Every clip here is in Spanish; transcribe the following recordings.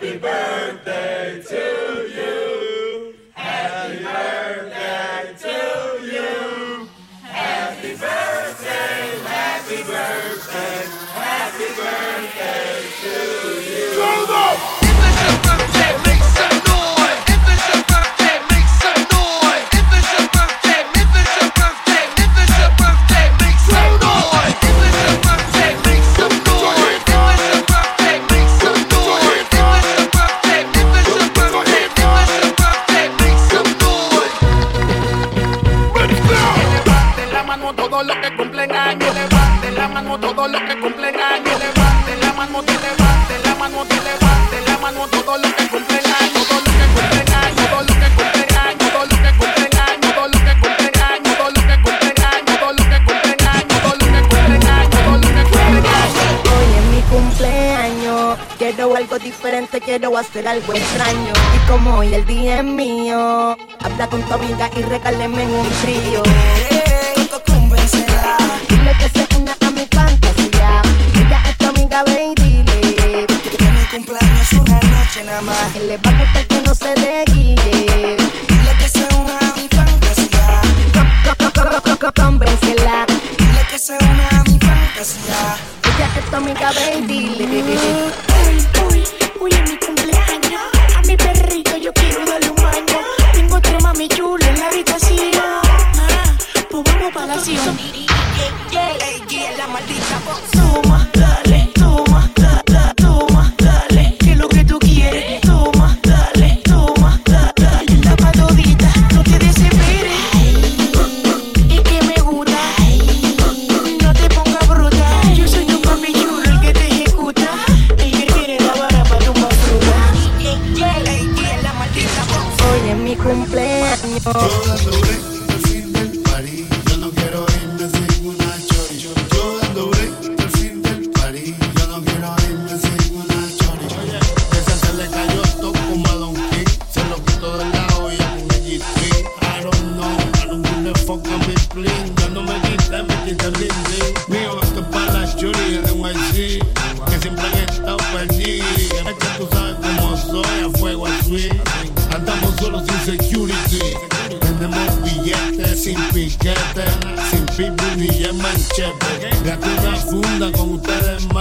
Happy birthday. quiero hacer algo extraño. Y como hoy el día es mío, habla con tu amiga y regáleme un trío. Pitbull y es manchete. Gato una funda con ustedes más.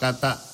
kata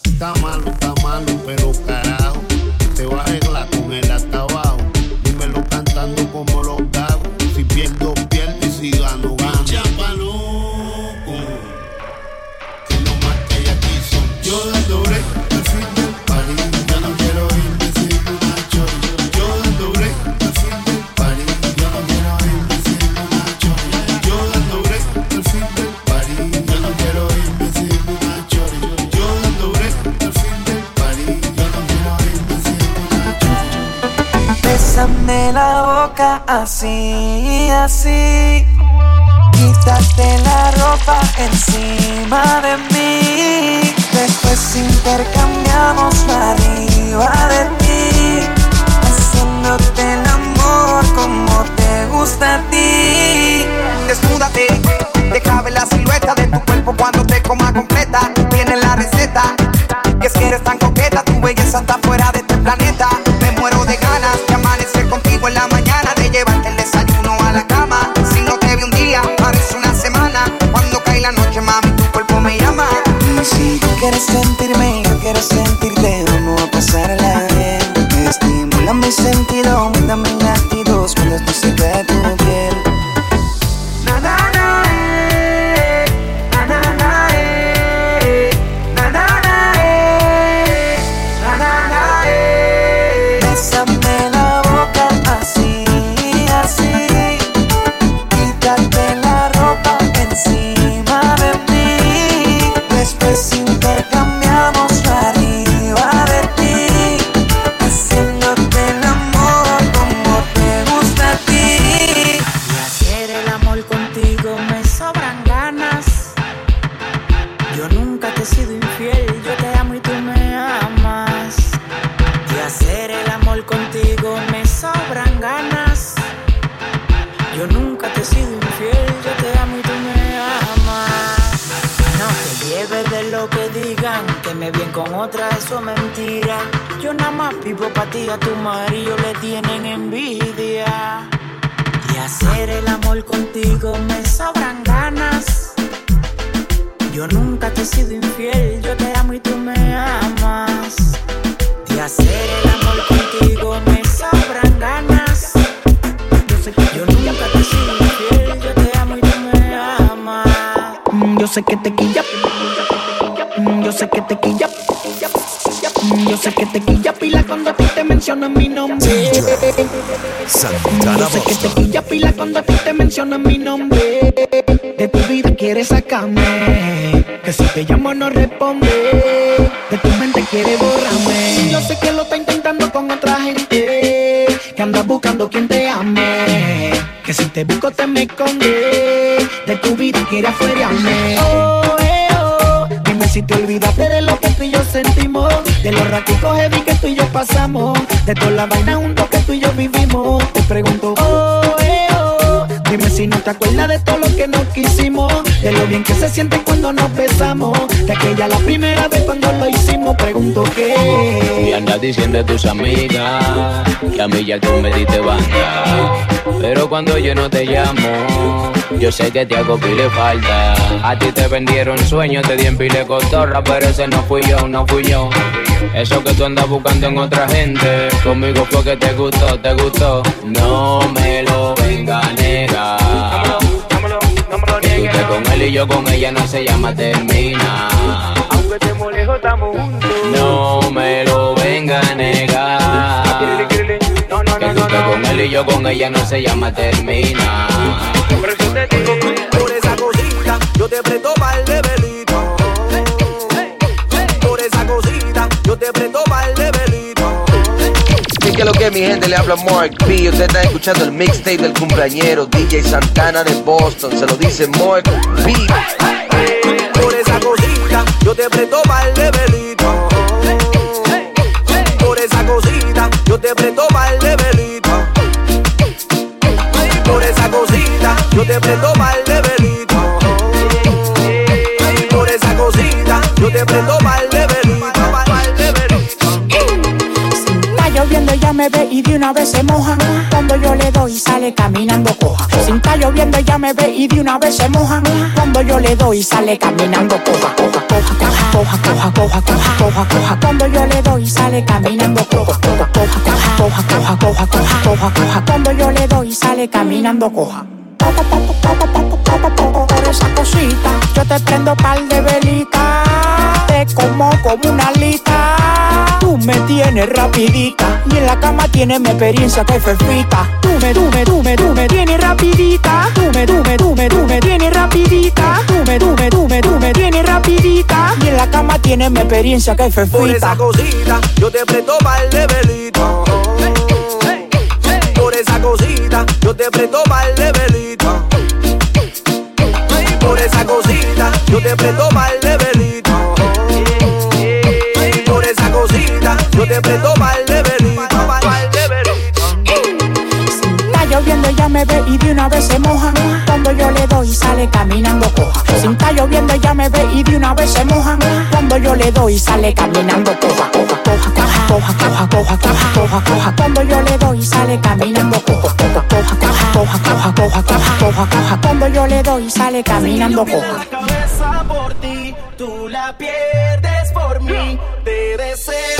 Que si te llamo no responde. De tu mente quiere borrarme. Yo sé que lo está intentando con otra gente. Que andas buscando quien te ame. Que si te busco te me esconde. De tu vida quiere afuerearme. Oh, eh, oh. Dime si te olvidaste de lo que tú y yo sentimos. De los raticos heavy que tú y yo pasamos. De todas las vainas juntos que tú y yo vivimos. Te pregunto, si no te acuerdas de todo lo que nos quisimos. De lo bien que se siente cuando nos besamos. De aquella la primera vez cuando lo hicimos. Pregunto Y qué. andas diciendo a tus amigas que a mí ya tú me diste banda. Pero cuando yo no te llamo, yo sé que te hago pile falta. A ti te vendieron sueños, te di en pile cotorra, pero ese no fui yo, no fui yo. Eso que tú andas buscando en otra gente, conmigo fue que te gustó, te gustó. No me lo venga a negar. Que tú estés con él y yo con ella no se llama termina. Aunque estemos lejos, estamos juntos. No me lo venga a negar. No, no, Que no, tú no, estés no. con él y yo con ella no se llama termina. Por eso te digo, Por esa cosita, yo te presto par de yo te presto par de velitos. Sí, que lo que mi gente le habla Mark B. Usted está escuchando el mixtape del cumpleañero DJ Santana de Boston. Se lo dice Mark B. Por esa cosita, yo te presto par de velitos. Por esa cosita, yo te presto par de velitos. Por esa cosita, yo te presto par de velitos. Por esa cosita, yo te presto par me ve y de una vez se moja. Cuando yo le doy, sale caminando coja. Si está lloviendo, ella me ve y de una vez se moja. Cuando yo le doy, sale caminando coja. Coja, coja, coja, coja, coja, coja, coja, coja. Cuando yo le doy, sale caminando coja. Coja, coja, coja, coja, coja, coja, coja, coja. Cuando yo le doy, sale caminando coja. Por esa cosita, yo te prendo par de velitas. Te como como una alita. Me tienes rapidita y en la cama tienes mi experiencia que frita. Tú me, tú me, tú me, tú me tienes rapidita. Tú me, tú me, tú me, tú me tienes rapidita. Tú me, tú me, tú me, tú me tienes rapidita y en la cama tienes mi experiencia que fue Por esa cosita, yo te presto par de velitos. Por esa cosita, yo te presto par de velitos. Por esa cosita, yo te presto par de velitos. Yo te presto par de velitos. Está lloviendo, ella me ve y de una vez se moja. Cuando yo le doy, sale caminando coja. Si está lloviendo, ella me ve y de una vez se moja. Cuando yo le doy, sale caminando coja. Coja, coja, coja, coja, coja, coja, coja, coja, coja. Cuando yo le doy, sale caminando coja. Coja, coja, coja, coja, coja, coja, coja, coja, coja. Cuando yo le doy, sale caminando coja. cabeza por ti, tú la pierdes por mí. Te deseo,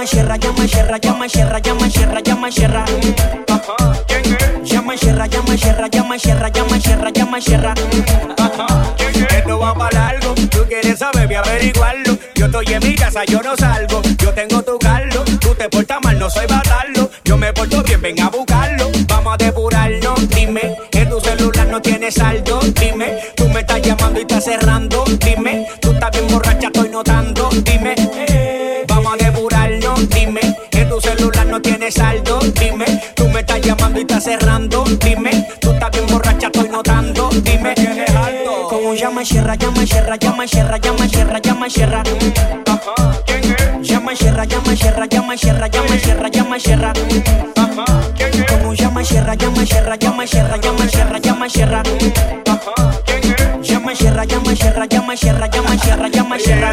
llama sierra, llama sierra, llama sierra, llama sierra, llama sierra. Llama sierra, llama sierra, llama sierra, llama sierra, llama sierra. Esto va para algo, tú quieres saber, voy a averiguarlo. Yo estoy en mi casa, yo no salgo, llama, cierra, llama, cierra, llama, cierra, llama, cierra, llama, cierra. Ajá, ¿quién es? Llama, cierra, llama, cierra, llama, cierra, llama, cierra, llama, cierra. Ajá, ¿quién es? Como llama, cierra, llama, cierra, llama, cierra, llama, cierra, llama, cierra. Ajá, ¿quién es? Llama, cierra, llama, cierra, llama, cierra, llama, cierra, llama, cierra.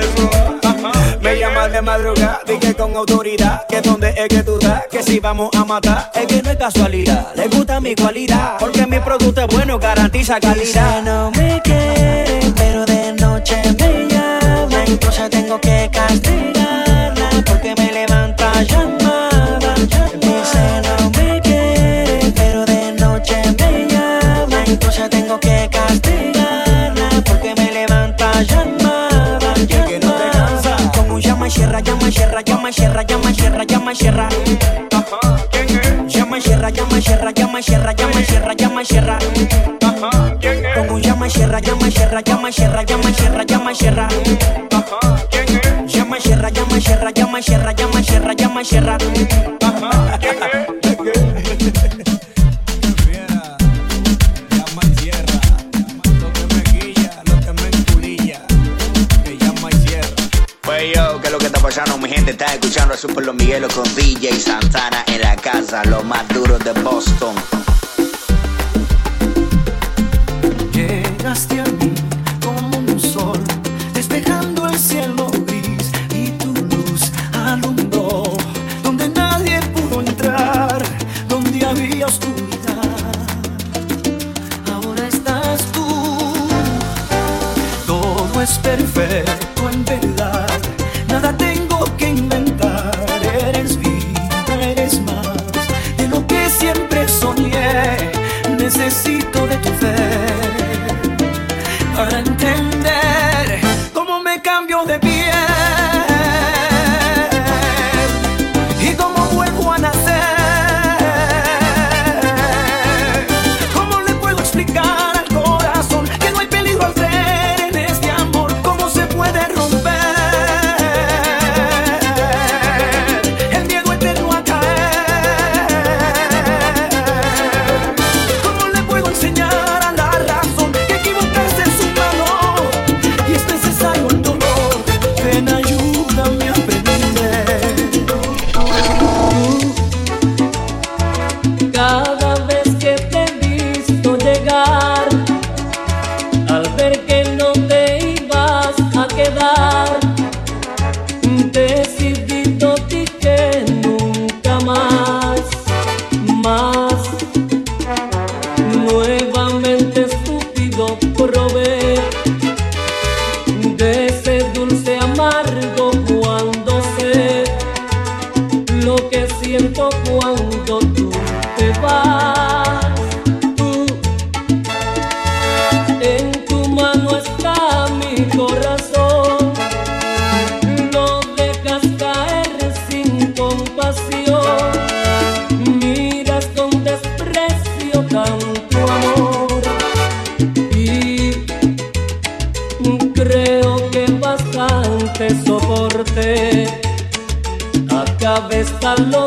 Me llamas de madrugada, dije con autoridad que donde es que tú estás, que si vamos a matar, es que no es casualidad, le gusta mi cualidad, porque mi producto es bueno, garantiza calidad. no me tengo que castigarla, porque me levanta llamada. Dice no me quiere, pero de noche me llama, entonces tengo que castigarla, porque me levanta llamada. que no te cansa. Como llama, cierra, llama, cierra, llama, cierra, llama, cierra, llama, cierra. Llama, cierra, llama, cierra, llama, cierra, llama, cierra, llama, cierra. Como llama, cierra, llama, cierra, llama, cierra, llama, cierra, llama, cierra. Sierra. mi gente está escuchando a Super Los Miguelos con DJ Santana en la casa, lo más duro de Boston. Llegaste amargo cuando sé lo que siento cuando tú te vas. calor.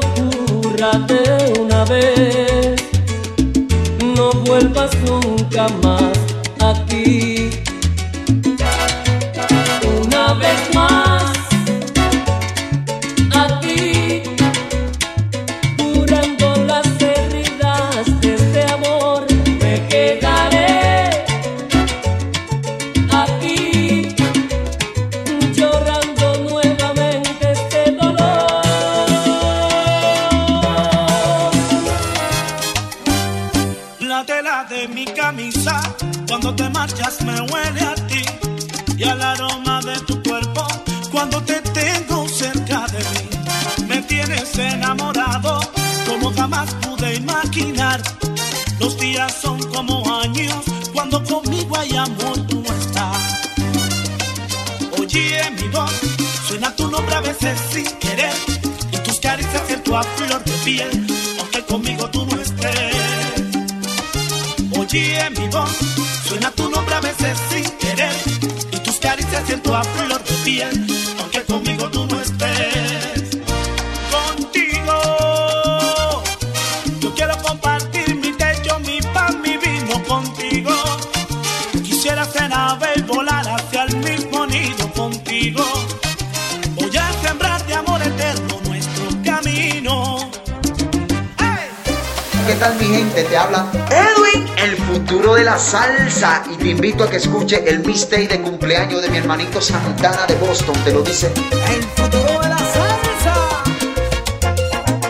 salsa. Y te invito a que escuche el Miss de cumpleaños de mi hermanito Santana de Boston. Te lo dice. El futuro de la salsa.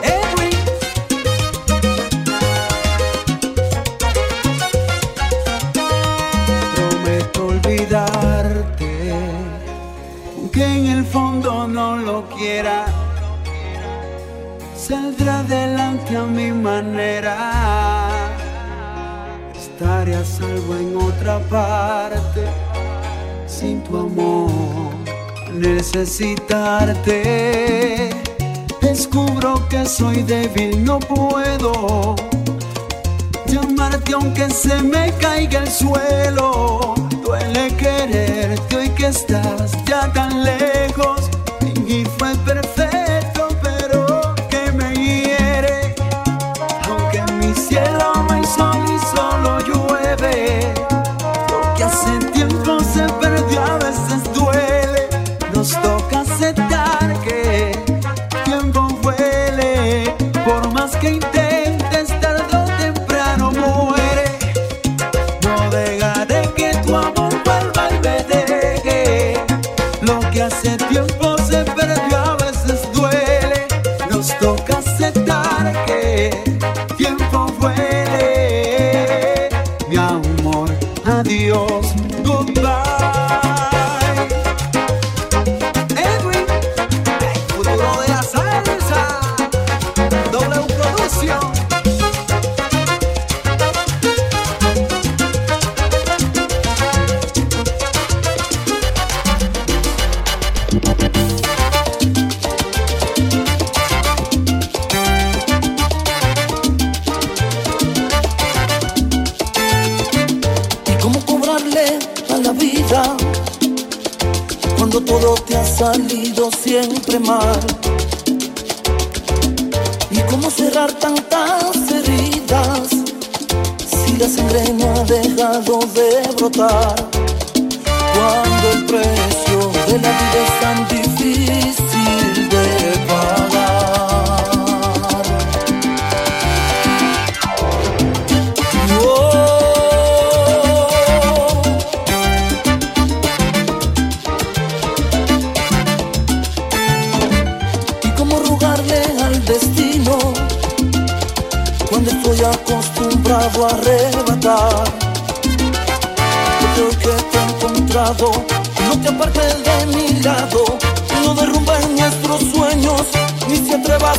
Edwin. Prometo olvidarte, que en el fondo no lo quiera. Saldrá adelante a mi manera salvo en otra parte sin tu amor. Necesitarte, descubro que soy débil, no puedo llamarte aunque se me caiga el suelo. Duele quererte hoy que estás ya tan lejos y fue perfecto.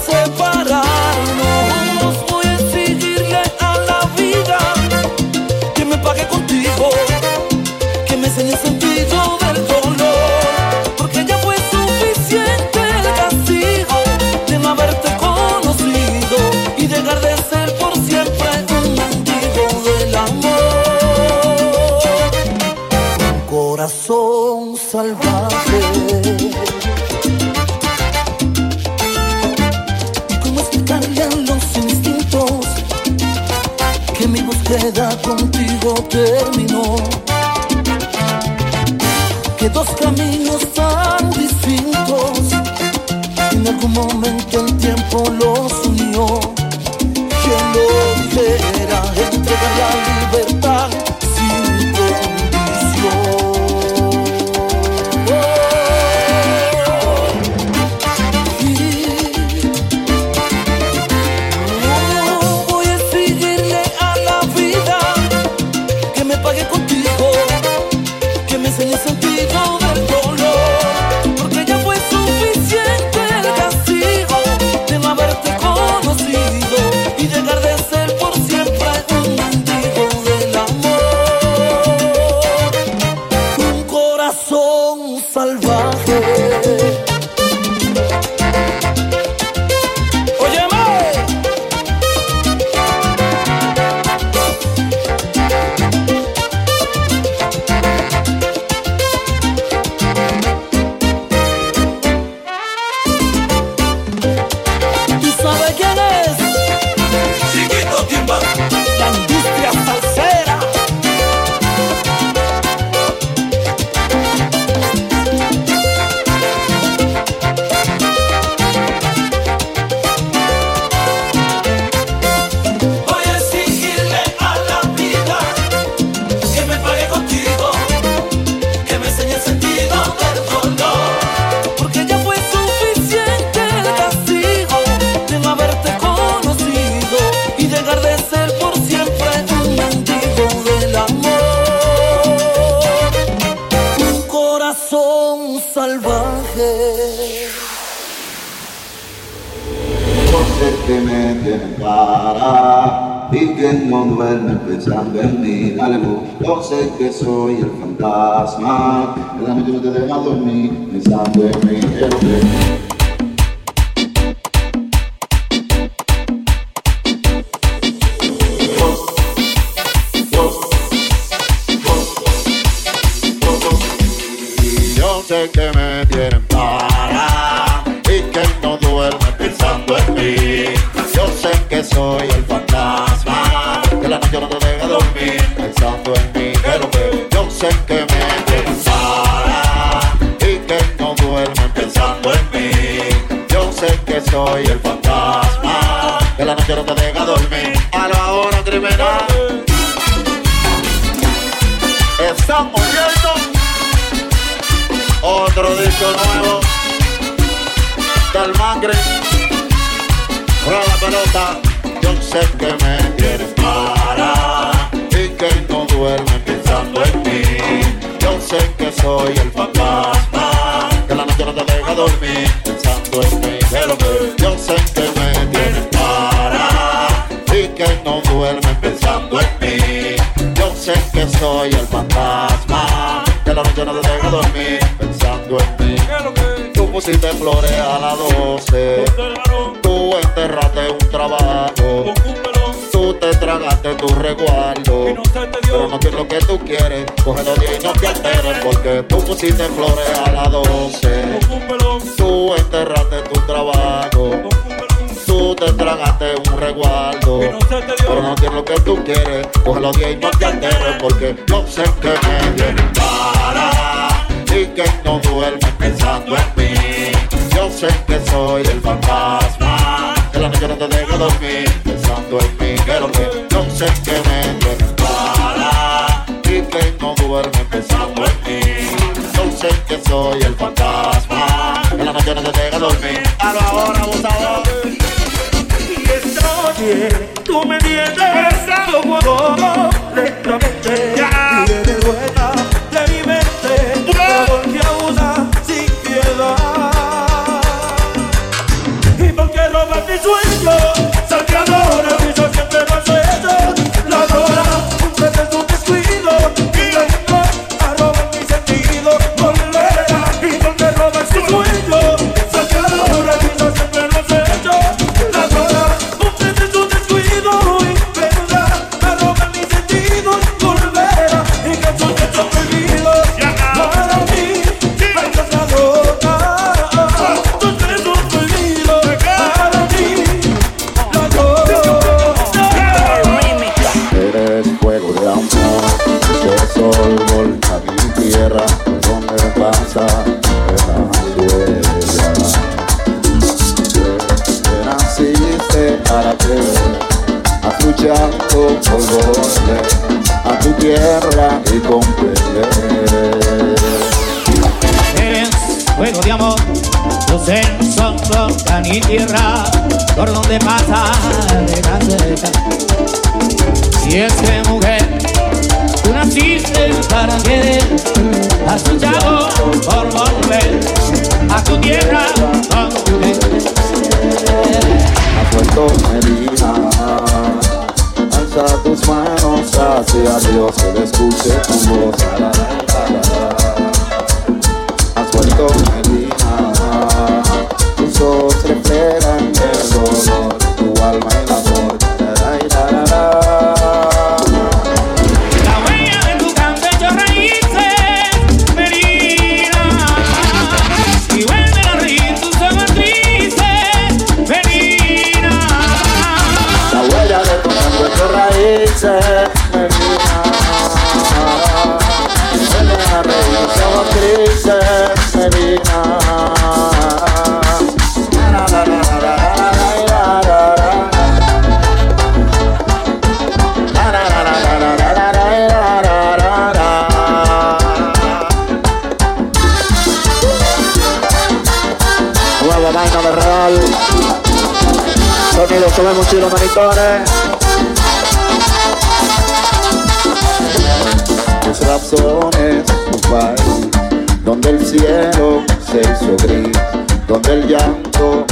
Separarnos, voy a exigirle a la vida que me pague contigo, que me cene el sentido del dolor, porque ya fue suficiente el castigo de no haberte conocido y de enardecer por siempre un mendigo del amor, tu corazón salvado. contigo terminó. Que dos caminos tan distintos en algún momento. mujer. No sé que me tiene cara y que no duerme pensando en mí. Algo, yo sé que soy el fantasma. En la noche no te deja dormir pensando en mí. take them pensando en mí, pero que yo sé que me pensará y que no duermen pensando en mí. Yo sé que soy el fantasma que la noche no te deja dormir a la hora criminal. Estamos viendo otro disco nuevo del Mangre. Rueda la pelota yo sé que me tienes para y que no duerme pensando en mí. Yo sé que soy el fantasma que la noche no te deja dormir pensando en mí. Yo sé que me tienes para y que no duerme pensando en mí. Yo sé que soy el fantasma que la noche no te deja dormir pensando en mí. Pusiste flores a las 12. Tú enterraste un trabajo. Tú te tragaste tu resguardo. Pero no tienes lo que tú quieres. Cógelo bien y no te alteres. Porque tú pusiste flores a las 12. Tú enterraste tu trabajo. Tú te tragaste un resguardo. Pero no tienes lo que tú quieres. Cógelo bien y no te alteres. Porque yo sé que me para. Y que no duermes pensando en mí. Yo sé que soy el fantasma. Que la noche no te deja dormir pensando en mí. Lo que yo sé que me tienes para. Y que no duermes pensando en mí. Yo sé que soy el fantasma. Que la noche no te deja dormir. A la hora, abusador. Y esta noche tú me tienes como todo lentamente donde el llanto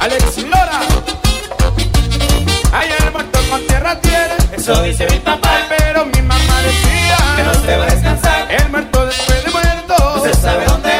Alex Lora. Ay, el montón con tierra tiene. Eso dice mi papá. Pero mi mamá decía que no se va a descansar. El muerto después de muerto. No se sabe dónde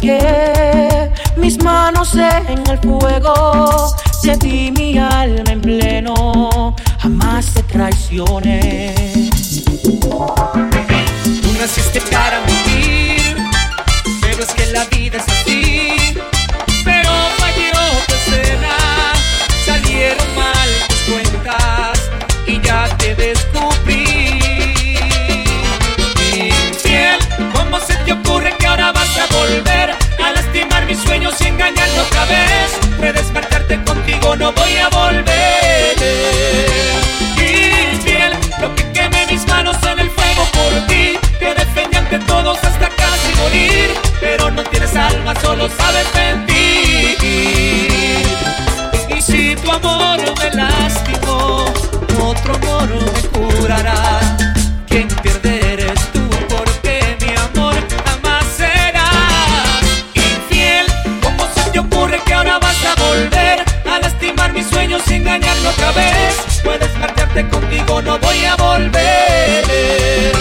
que mis manos en el fuego. solo sabes mentir. Y si tu amor me lastimó, otro amor me curará. Quien pierde eres tú, porque mi amor jamás será infiel. ¿Cómo se te ocurre que ahora vas a volver a lastimar mis sueños y engañarme otra vez? Puedes marcharte contigo, no voy a volver.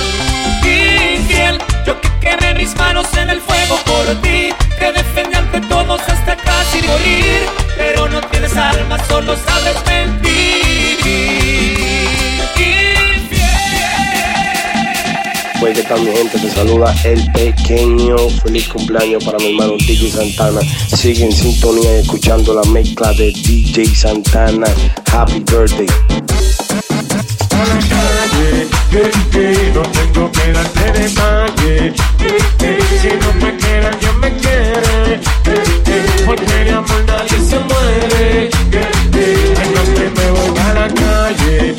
Infiel, yo que quemé mis manos en el fuego por ti morir, pero no tienes alma, solo sabes mentir. Infiel. Pues qué tal mi gente, te saluda el pequeño. Feliz cumpleaños para mi hermano DJ Santana. Sigue en sintonía y escuchando la mezcla de DJ Santana. Happy birthday. Hey, hey, no tengo que darte de malle. Si no me quieras, yo me quiero porque el amor nadie se muere. Ay, no te me voy a la calle.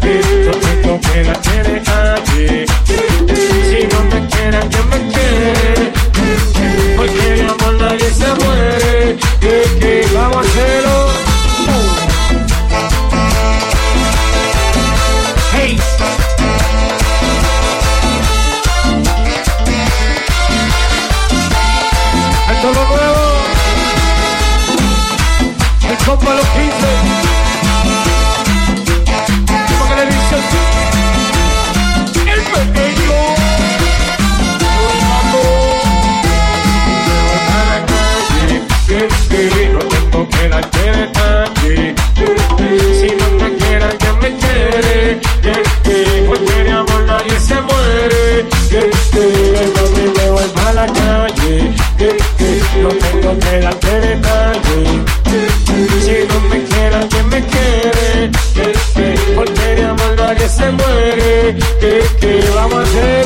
Que la que, que, que vamos a.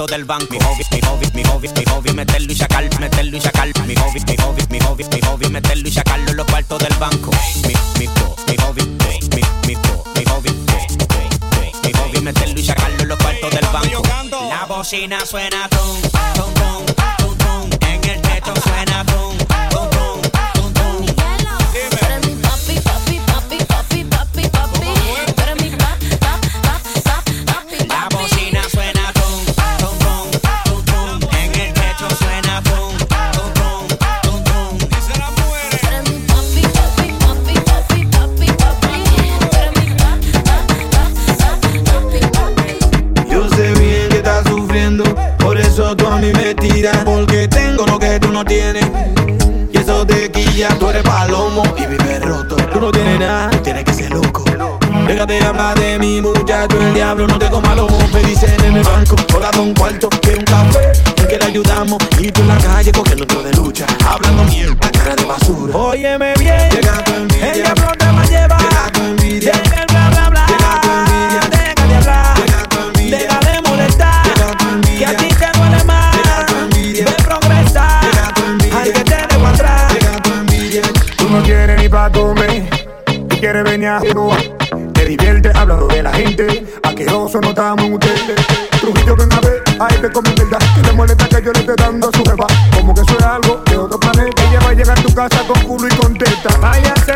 cuartos del banco. Mi hobby, mi hobby, mi hobby, mi hobby, meterlo y sacarlo, meterlo y sacarlo. Mi hobby, mi hobby, mi hobby, mi hobby, meterlo y sacarlo en los cuartos del banco. Mi, mi, mi hobby, mi, mi, mi, hobby, mi hobby, meterlo y sacarlo en los cuartos del banco. La bocina suena Déjate hablar de mi muchacho, el diablo no te coma los me dicen en el banco, corazón cuarto, que un café, es que le ayudamos, y tú en la calle cogiendo otro de lucha, hablando mierda, cara de basura. Óyeme bien, llega tu envidia, el diablo te va a llevar, llega tu envidia, Aqueroso no estamos en ustedes. Trujillo ven a ver, a este con mi verdad. Que le molesta que yo le esté dando a su jefa. Como que eso es algo de otro planeta. Ella va a llegar a tu casa con culo y con teta. Váyase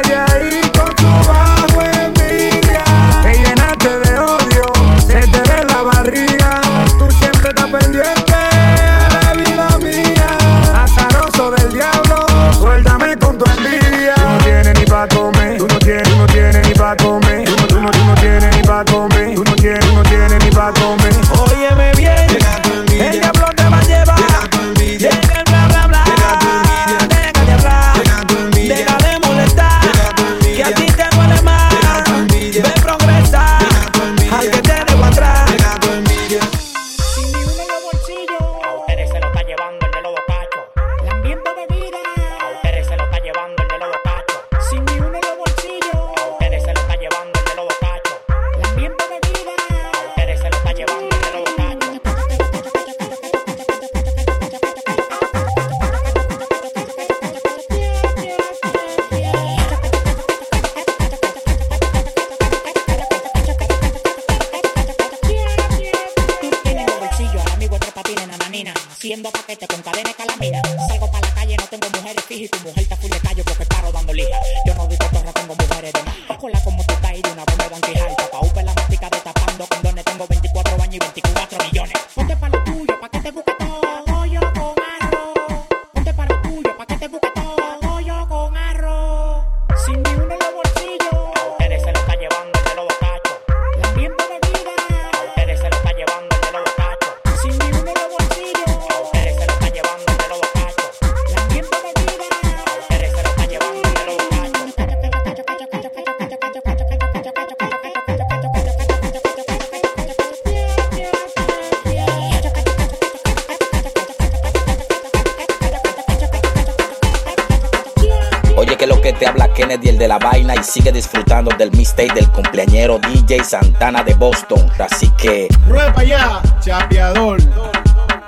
te habla Kennedy el de la vaina y sigue disfrutando del mixtape del cumpleañero DJ Santana de Boston. Así que Ruepa ya, chapeador.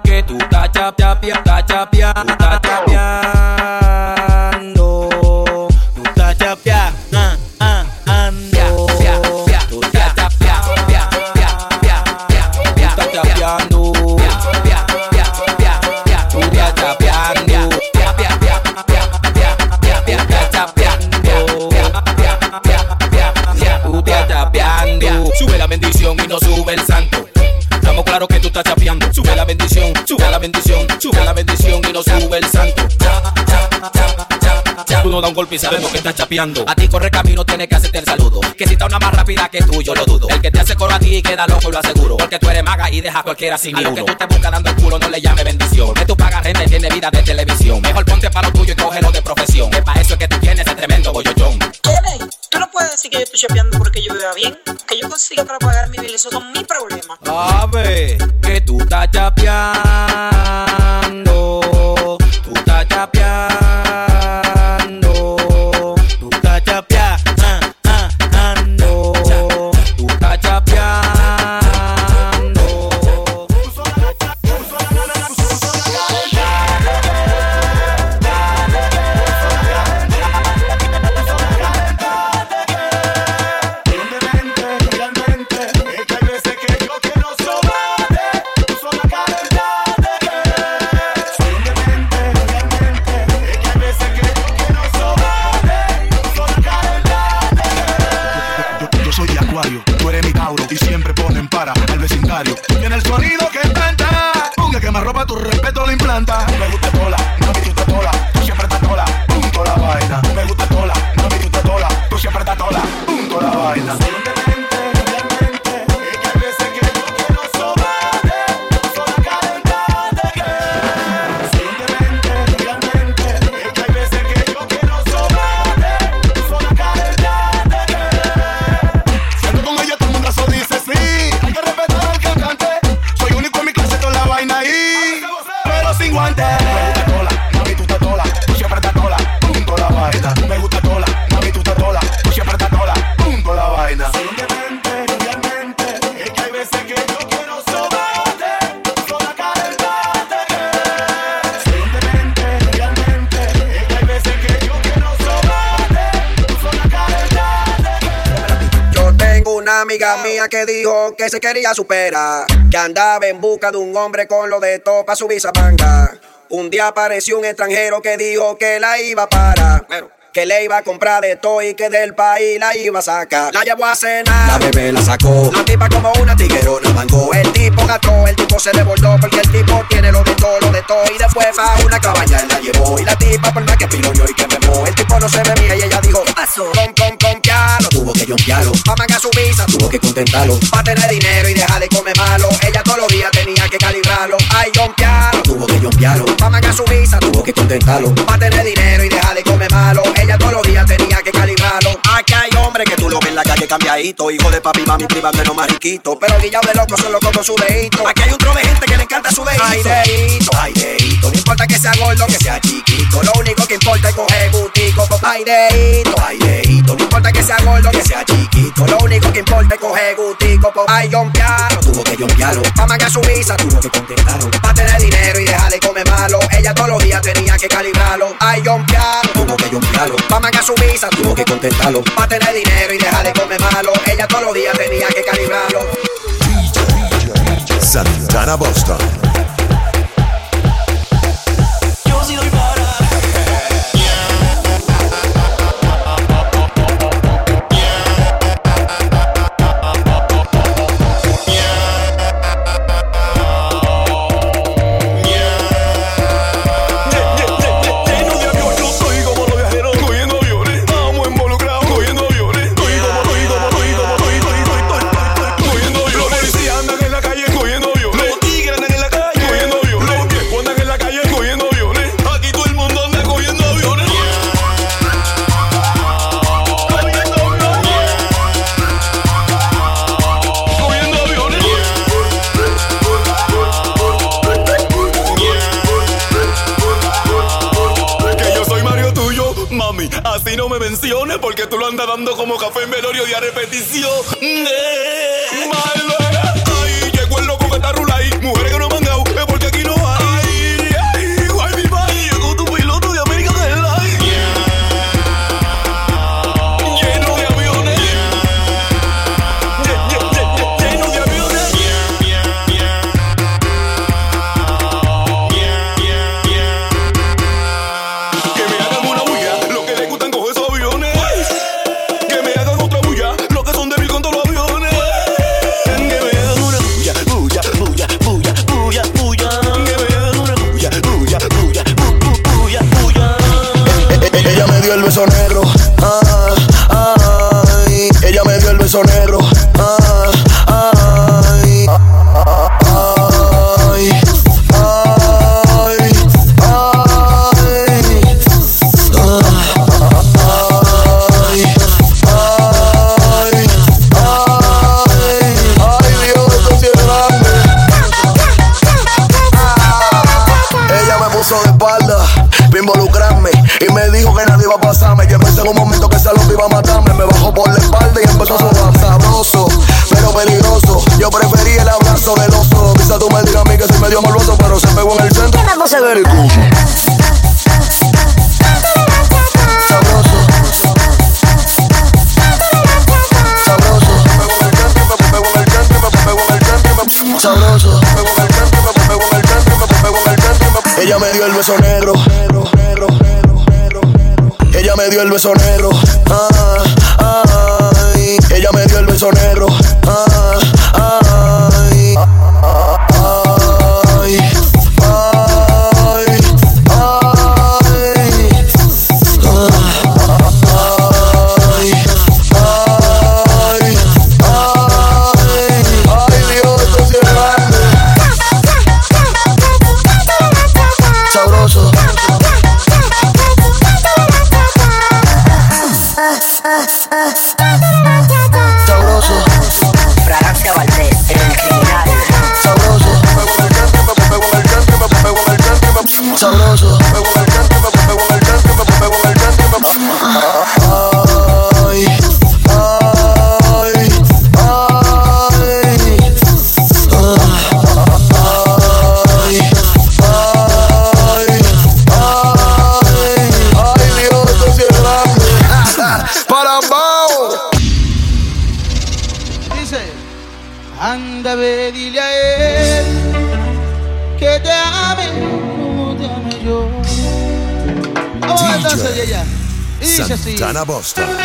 Que tú estás chapia, chapia, tú estás chapeando. Bendición, sube la bendición y no sube el santo. Cha, cha, cha. Tú no das un golpe y sabemos que estás chapeando. A ti corre camino, tienes que hacerte el saludo. Que si está una más rápida que tú, yo lo dudo. El que te hace coro a ti queda loco, lo aseguro. Porque tú eres maga y deja a cualquiera sin a lo que tú te buscas dando el culo, no le llame bendición. Que tú pagas renta y tiene vida de televisión. Mejor ponte para lo tuyo y cógelo de profesión. Que para eso es que tú tienes ese tremendo bollotón. Puedes decir que yo estoy chapeando porque yo vea bien. Que yo consiga para pagar mi bill, esos son mis problemas. Ave, que tú estás chapeando. Que se quería superar, que andaba en busca de un hombre con lo de para subir esa manga. Un día apareció un extranjero que dijo que la iba a parar. Que le iba a comprar de todo y que del país la iba a sacar. La llevó a cenar. La bebé la sacó. La tipa como una tiguerona mangó. El tipo gastó, el tipo se devolvió porque el tipo tiene lo de todo, lo de todo. Y después a una cabaña la llevó. Y la tipa por más que piloñó y que memó. El tipo no se bebía y ella dijo, ¿qué pasó? Con, con, con piano. Tuvo que jumpearlo. Pa' mangar su visa. Tuvo que contentarlo. Pa' tener dinero y dejar de comer malo. Ella todos los días tenía que calibrarlo. Ay, jumpearlo. Tuvo que jumpearlo. Pa' mangar su visa. Tuvo que contentarlo. Pa' tener dinero y dejar de comer malo. Todos los días tenía que calibrarlo. Aquí hay hombres que tú lo ves en la calle cambiadito. Hijo de papi, mami, prima, menos mariquito. Pero guillado de loco son locos con su dedito. Aquí hay un tro de gente que le encanta su dedito. Ay, dedito, ay, dedito. No importa que sea gordo, que sea chiquito. Lo único que importa es coger gutico. Ay, dedito, ay, dedito. No importa que sea gordo, que sea chiquito. Lo único que importa es coger gutico. Ay, jompearlo. Tuvo que jompearlo. Pa' mangar su visa, tuvo que contentarlo. Pa' tener dinero y dejar de comer malo. Ella todos los días tenía que calibrarlo. Ay, jompearlo. Tuvo que jompearlo. Pa' mangar su visa, tuvo que contentarlo. Pa' tener dinero y dejar de comer malo. Ella todos los días tenía que calibrarlo. Boston. Porque tú lo andas dando como café en velorio y a repetición. Ay, llegó el loco que está rula. Mujeres que no me así.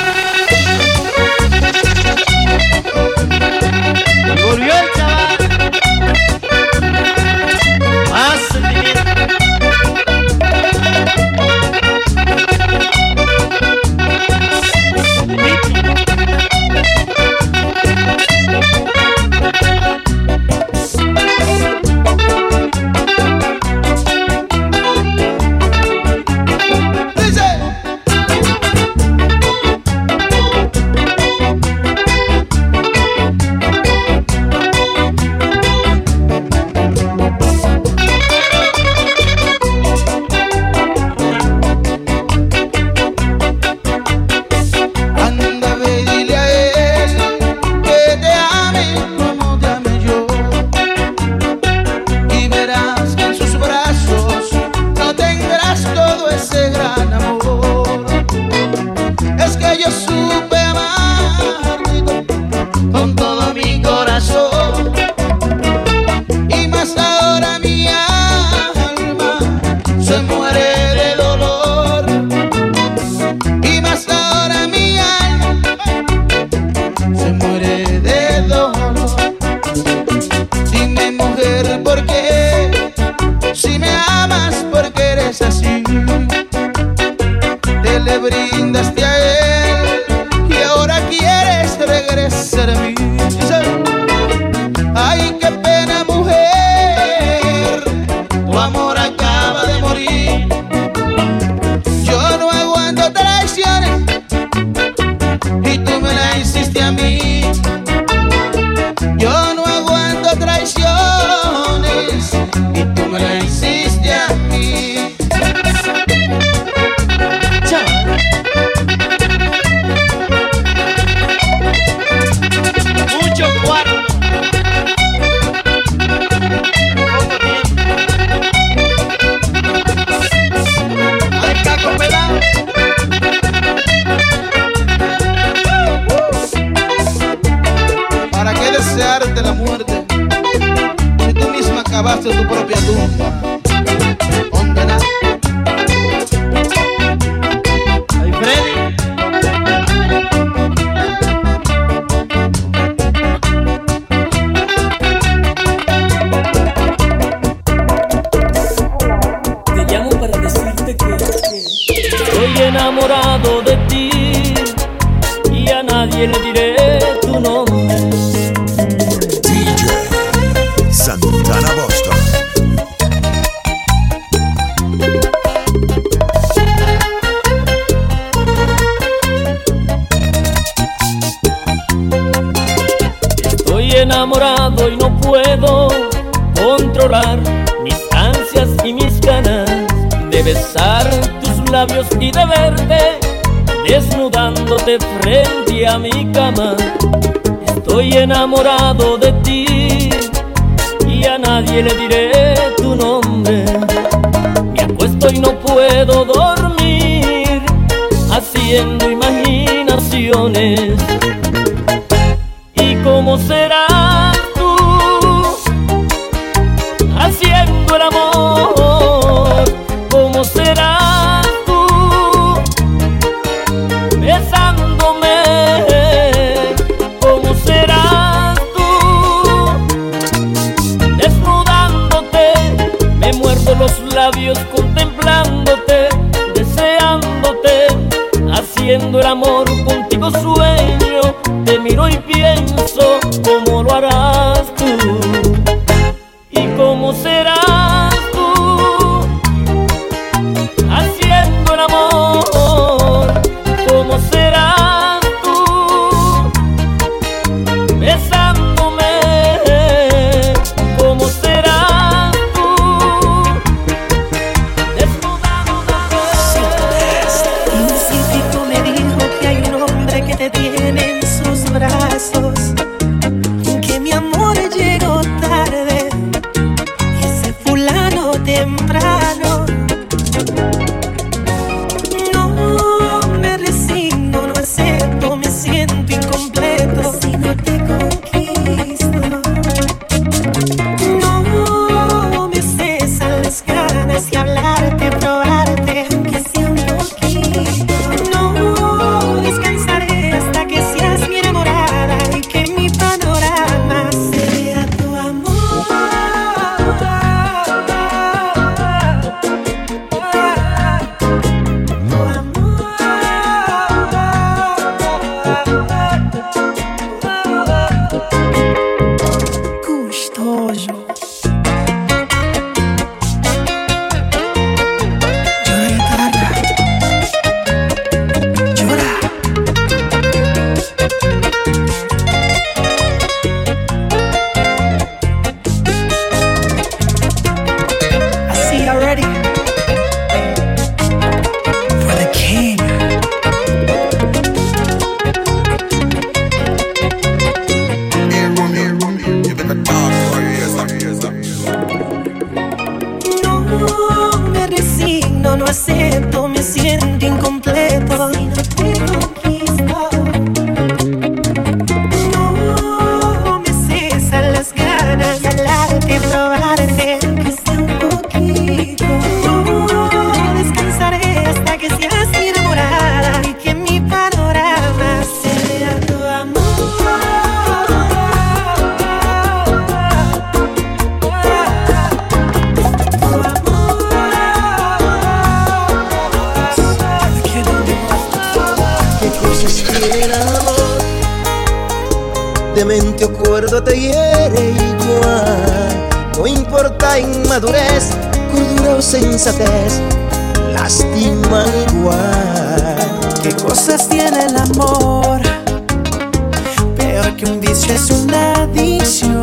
es una adicción.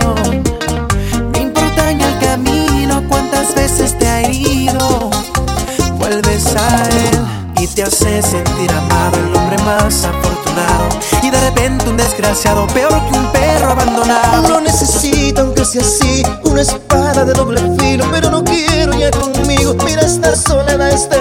No importa ni el camino, cuántas veces te ha herido. Vuelves a él y te hace sentir amado, el hombre más afortunado. Y de repente un desgraciado, peor que un perro abandonado. No necesito, aunque sea así, una espada de doble filo. Pero no quiero ya conmigo. Mira esta soledad, este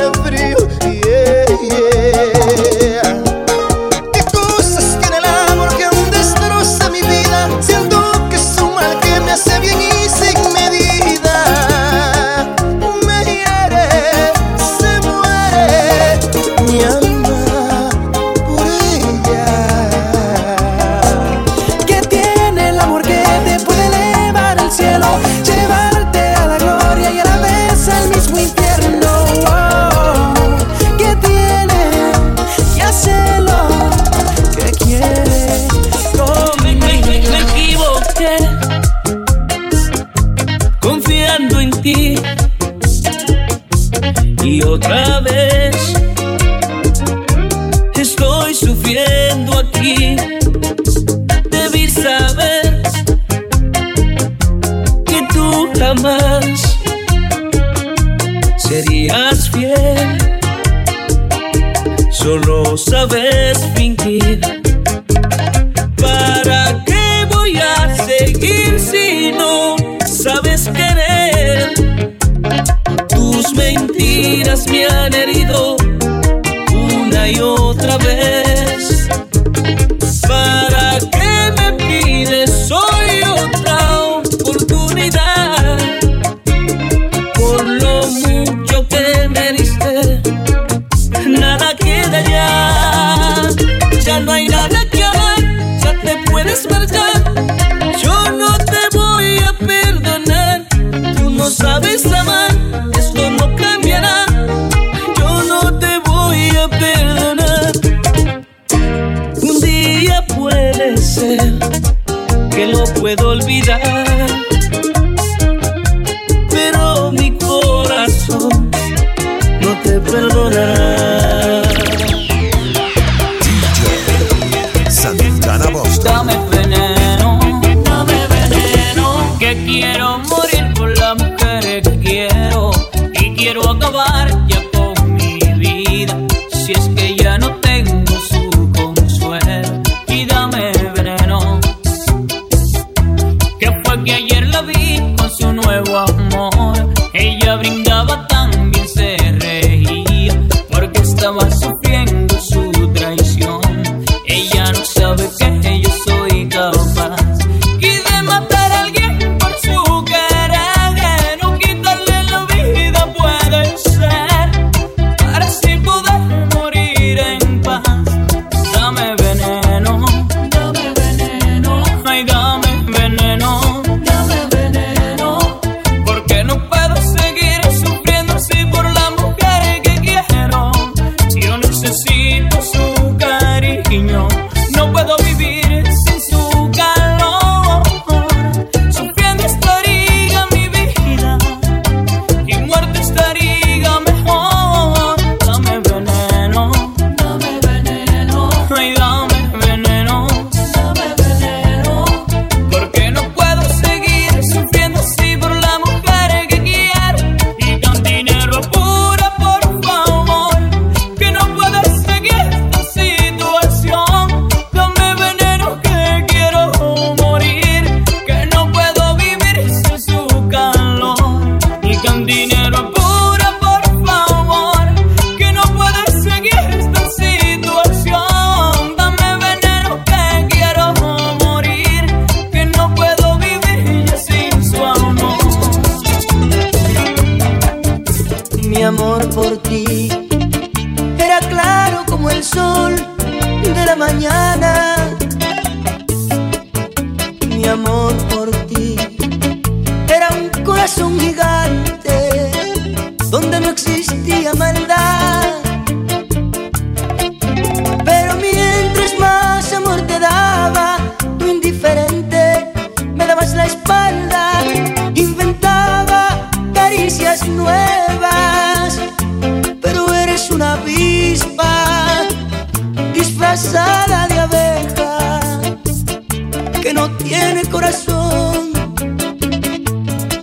tiene corazón.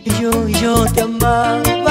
Y yo, y yo te amaba,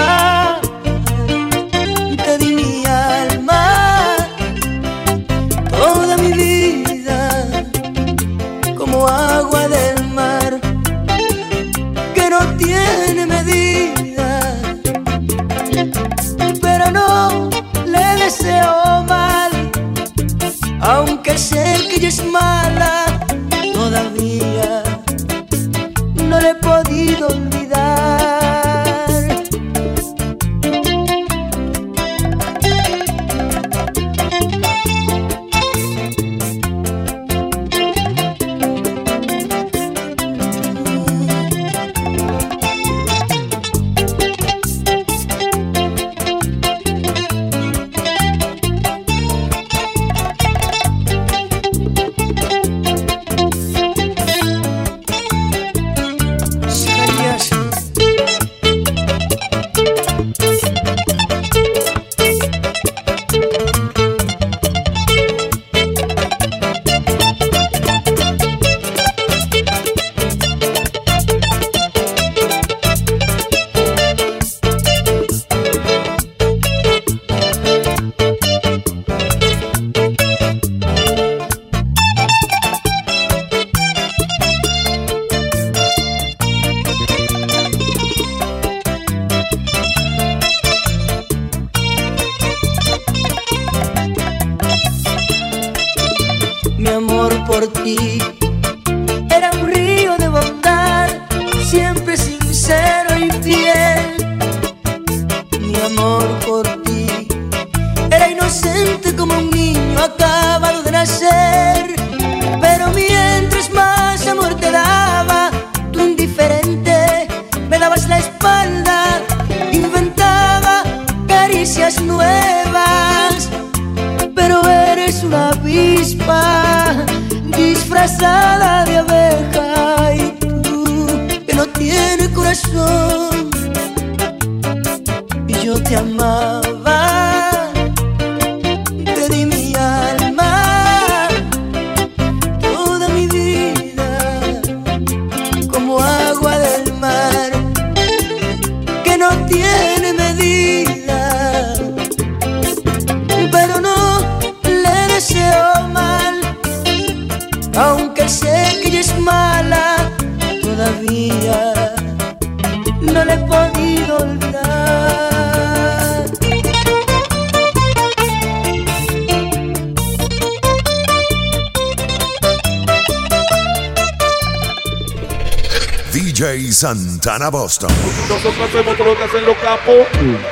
Santana Boston. Nosotros hacemos que hacen los capos.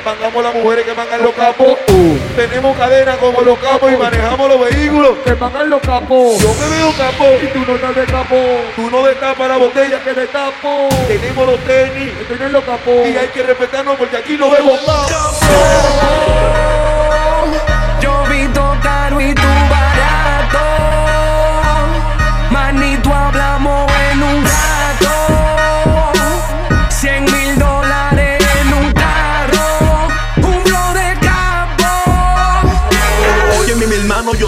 Mangamos las mujeres que mangan los capos. Tenemos cadena como los capos y manejamos los vehículos que mangan los capos. Yo me veo capo y tú no estás de capo. Tú no destapas la botella que destapo. Tenemos los tenis los capos. Y hay que respetarnos porque aquí no vemos capos.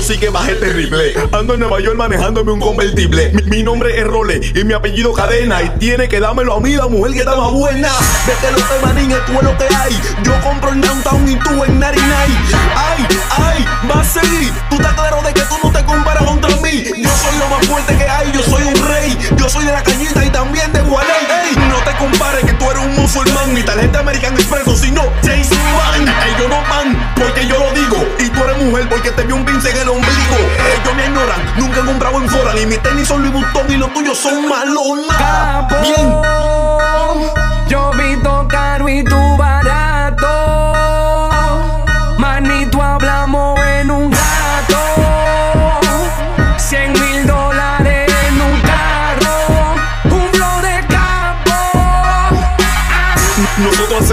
Sí que bajé terrible. Ando en Nueva York manejándome un convertible. Mi, nombre es Role y mi apellido Cadena. Y tiene que dármelo a mí, la mujer que está más buena. Vete lo que manín, esto es lo que hay. Yo compro en Downtown y tú en 99. Ay, ay, va a seguir. Tú estás claro de que tú no te comparas contra mí. Yo soy lo más fuerte que hay, yo soy un rey. Yo soy de la cañita y también de Gualey. Ey, no te compares que tú eres un musulmán. Mi tarjeta American Expreso, sino Jason Van. Ellos no van porque yo lo digo. Mujer porque te vio un pince en el ombligo. Ellos me ignoran, nunca he comprado en Fora. Ni mis tenis son Louis Vuitton y los tuyos son malonas. Bien. Yo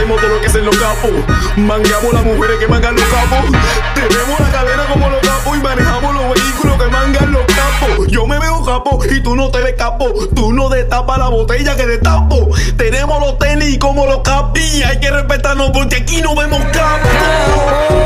hacemos todo lo que hacen los capos. Mangamos las mujeres que mangan los capos. Tenemos la cadena como los capos y manejamos los vehículos que mangan los capos. Yo me veo capo y tú no te ves capo. Tú no destapas la botella que destapo. Tenemos los tenis como los capos. Y hay que respetarnos porque aquí no vemos capos. Capo.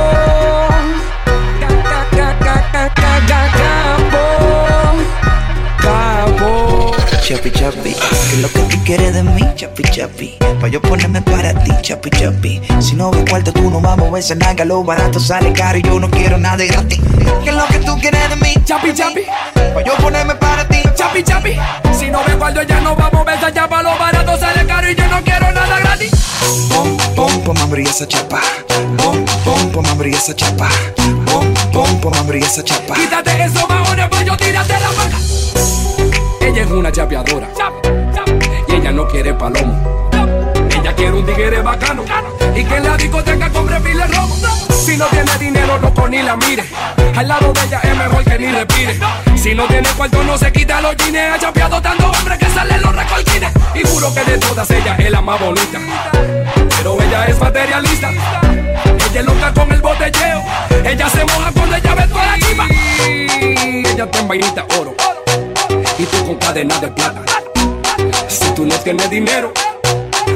Chapi chapi. Que lo que tú quieres de mí, chapi chapi. Pa' yo ponerme para ti, chapi chapi. Si no ves cuarto, tú no vamos a ver esa nalga. Lo barato sale caro y yo no quiero nada de gratis. Que lo que tú quieres de mí, chapi chapi. Pa' yo ponerme para ti, Chapi, chapi. Si no me guardo, ya no vamos a ver ya para lo barato sale caro y yo no quiero nada gratis. Pom, pom, pom, abrí esa chapa. Pom, pom, pom, abrí esa chapa. Pom, pom, pom, abrí esa chapa. Quítate esos bajones, pues yo tírate la vaca. Ella es una chapeadora. Y ella no quiere palomo. Ella quiere un tigre bacano. Y que la discoteca compre pile romo. Si no tiene dinero, loco, ni la mire. Al lado de ella es mejor que ni respire. Si no tiene cuarto, no se quita los jeans. Ha chapeado tanto hombre que salen los recolquines. Y juro que de todas ellas es la más bonita. Pero ella es materialista. Ella es loca con el botelleo. Ella se moja cuando ella ve toda la clima. Ella está en vainita oro. Y tú con cadena de plata. Si tú no tienes dinero,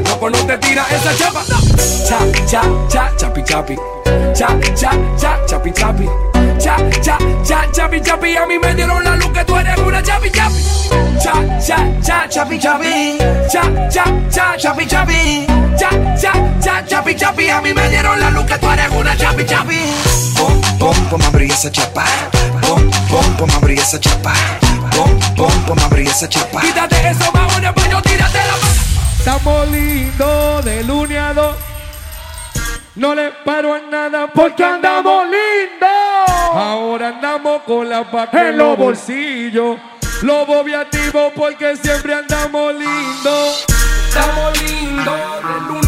loco no te tira esa chapa. Cha, cha, cha, chapi, chapi. Cha, cha, cha, chapi, chapi. Cha, cha, cha, chapi, chapi. A mí me dieron la luz que tú eres una chapi, chapi. Cha, cha, cha, chapi, chapi. Cha, cha, cha, chapi, chapi. Cha, cha, cha, chapi, chapi. A mí me dieron la luz que tú eres una chapi, chapi. Pom, pom, pom, abrí esa chapa. Pom, pom, pom, abrí esa chapa. Pom, pom, pom, abrí esa chapa. Quítate esos bajones, pues yo tírate la vaca. Estamos lindos de lunes a dos. No le paro a nada porque andamos lindos. Ahora andamos con la vaca en los bolsillos. Lobo viativo porque siempre andamos lindos. Estamos lindos de lunes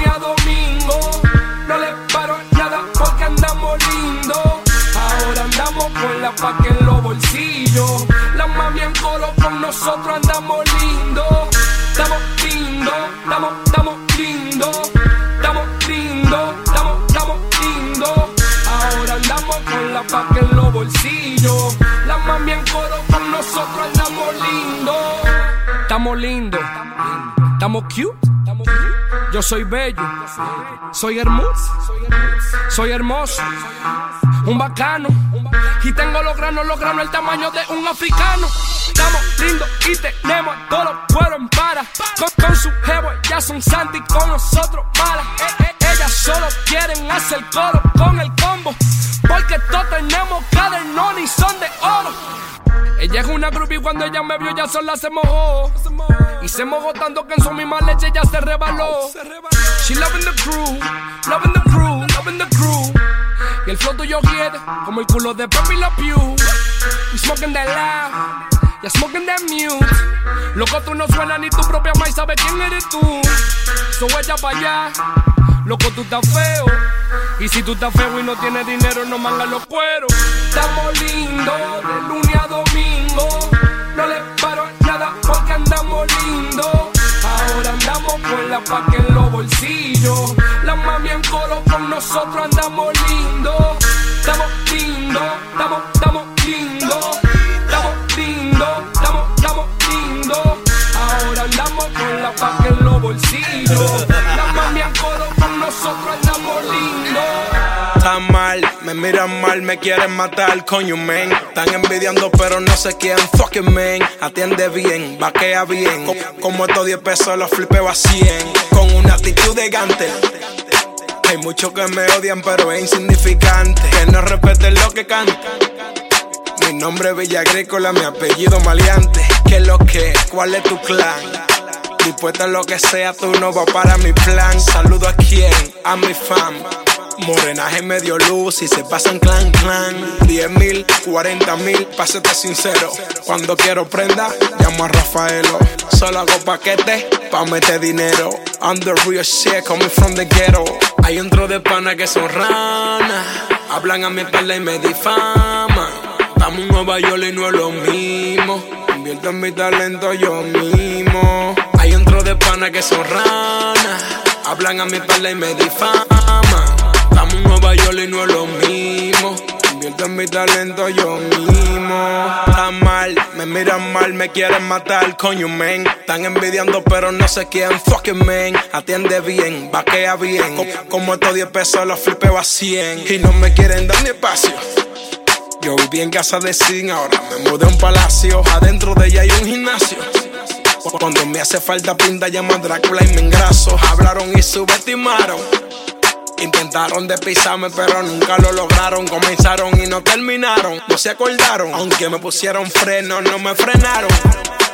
la paca en los bolsillos. La mami en coro con nosotros andamos lindos. Estamos lindos, estamos, estamos lindos. Estamos lindos, estamos, estamos lindos. Ahora andamos con la paca en los bolsillos. La mami en coro con nosotros andamos lindos. Estamos lindos, estamos cute. Yo soy bello, soy hermoso, soy hermoso, un bacano. Y tengo los granos, los granos, el tamaño de un africano. Estamos lindos y tenemos todos los cueros en para. Con, con su jevo, ya son santi, con nosotros malas. Eh, eh, ellas solo quieren hacer coro con el combo. Porque todos tenemos cadernón y son de oro. Ella es una groupie cuando ella me vio ya sola se mojó. Y se mojó tanto que en su misma leche ya se rebaló. She loving the crew, loving the crew, loving the crew. Y el flow tuyo quiere como el culo de Pepe La Pew. We smoking that loud, ya smoking that mute. Loco tú no suenas ni tu propia maíz sabe quién eres tú. So ella pa' allá, loco tú estás feo. Y si tú estás feo y no tienes dinero, no mangas los cueros. Estamos lindos de lunes andamos lindos. Ahora andamos con la paca en los bolsillos. La mami en coro con nosotros andamos lindos. Estamos lindos, estamos, estamos lindos. Estamos lindos, estamos, estamos lindos. Ahora andamos con la paca en los bolsillos. La mami en coro con nosotros andamos miran mal, me quieren matar, coño, men. Están envidiando, pero no sé quién, fucking man. Atiende bien, vaquea bien. Co- Como estos 10 pesos los flipeo a 100. Con una actitud de gante. Hay muchos que me odian, pero es insignificante. Que no respeten lo que canto. Mi nombre es Villa Agrícola, mi apellido Maleante. ¿Qué es lo que? ¿Cuál es tu clan? Dispuesta a lo que sea, tú no vas para mi plan. Saludo a quién, a mi fam. Morenaje medio luz y se pasan clan clan. 10 mil, 40 mil, pásate sincero. Cuando quiero prenda, llamo a Rafaelo. Solo hago paquetes pa' meter dinero. I'm the real shit, coming from the ghetto. Hay un tro de pana que son ranas. Hablan a mi espalda y me difaman. Estamos en Nueva York y no es lo mismo. Invierto en mi talento yo mismo. Hay un tro de pana que son ranas. Hablan a mi espalda y me difaman. Estamos en Nueva York y no es lo mismo. Invierto en mi talento yo mismo. Tan mal, me miran mal, me quieren matar, coño, men. Están envidiando, pero no sé quién, fucking man. Atiende bien, vaquea bien. Co- Como estos 10 pesos los flipeo a 100. Y no me quieren dar ni espacio. Yo viví en casa de Sin, ahora me mudé a un palacio. Adentro de ella hay un gimnasio. Cuando me hace falta pinta, llamo a Drácula y me engraso. Hablaron y subestimaron. Intentaron despisarme, pero nunca lo lograron. Comenzaron y no terminaron. No se acordaron. Aunque me pusieron freno, no me frenaron.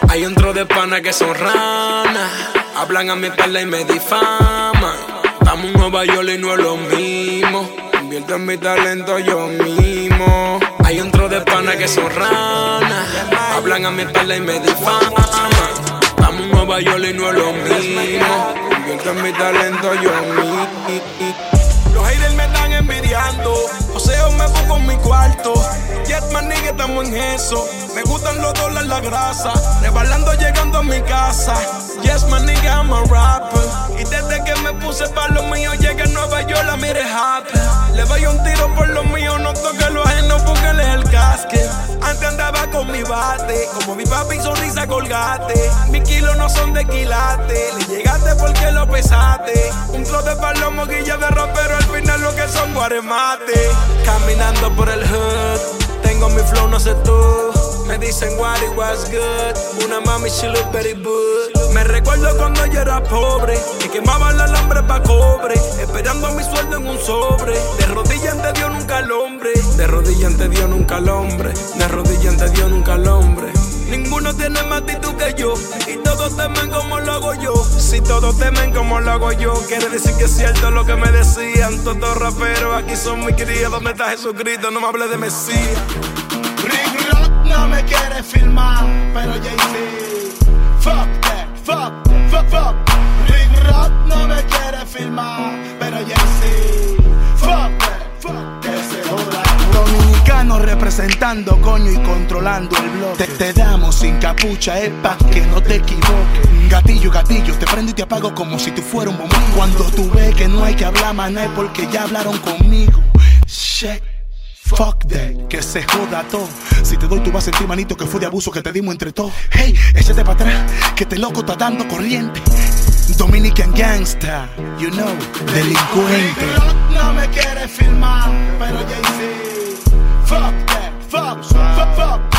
Hay un tro de pana que son ranas. Hablan a mi espalda y me difaman. Estamos en Nueva York y no es lo mismo. Invierto en mi talento yo mismo. Hay un tro de pana que son ranas. Hablan a mi espalda y me difaman. Estamos en Nueva York y no es lo mismo. Invierto en mi talento yo mismo. Los haters me pongo en mi cuarto. Jetman nigga, estamos en eso. Me gustan los dólares, la grasa. Rebalando llegando a mi casa. Yes, my nigga, I'm a rapper. Y desde que me puse pa' lo mío, llegué a Nueva York, la mire happy. Le doy un tiro por lo mío, no toque lo ajeno, póngale el casque. Antes andaba con mi bate, como mi papi sonrisa colgate. Mis kilos no son de quilate, le llegaste porque lo pesaste. Un flow de palomo, guilla de rapero, al final lo que son guaremate. Caminando por el hood, tengo mi flow, no sé tú. Me dicen it was good. Una mami, she look very good. Me recuerdo cuando yo era pobre, que quemaba el alambre pa' cobre. Esperando mi sueldo en un sobre. De rodilla ante Dios nunca al hombre. De rodilla ante Dios nunca al hombre. De rodilla ante Dios nunca al hombre. Ninguno tiene más actitud que yo. Y todos temen como lo hago yo. Si todos temen como lo hago yo, quiere decir que es cierto lo que me decían. Todos raperos aquí son muy queridos. ¿Dónde está Jesucristo? No me hable de Mesías. No me quiere filmar, pero Jay-Z. Fuck that, fuck, fuck, fuck. Rick Rock no me quiere filmar, pero Jay-Z. Fuck that, fuck, que se joda. Dominicano representando, coño, y controlando el bloque. Te, te damos sin capucha, es pa' que no te equivoques. Gatillo, gatillo, te prendo y te apago como si tú fueras un bombillo. Cuando tú ves que no hay que hablar, maná, es porque ya hablaron conmigo. Shit. Fuck that, que se joda todo. Si te doy, tú vas a sentir, manito, que fue de abuso que te dimos entre todos. Hey, échate para atrás, que te loco está dando corriente. Dominican gangsta, you know, delincuente. no me quiere filmar, pero Jay-Z. Fuck that, fuck, fuck, fuck.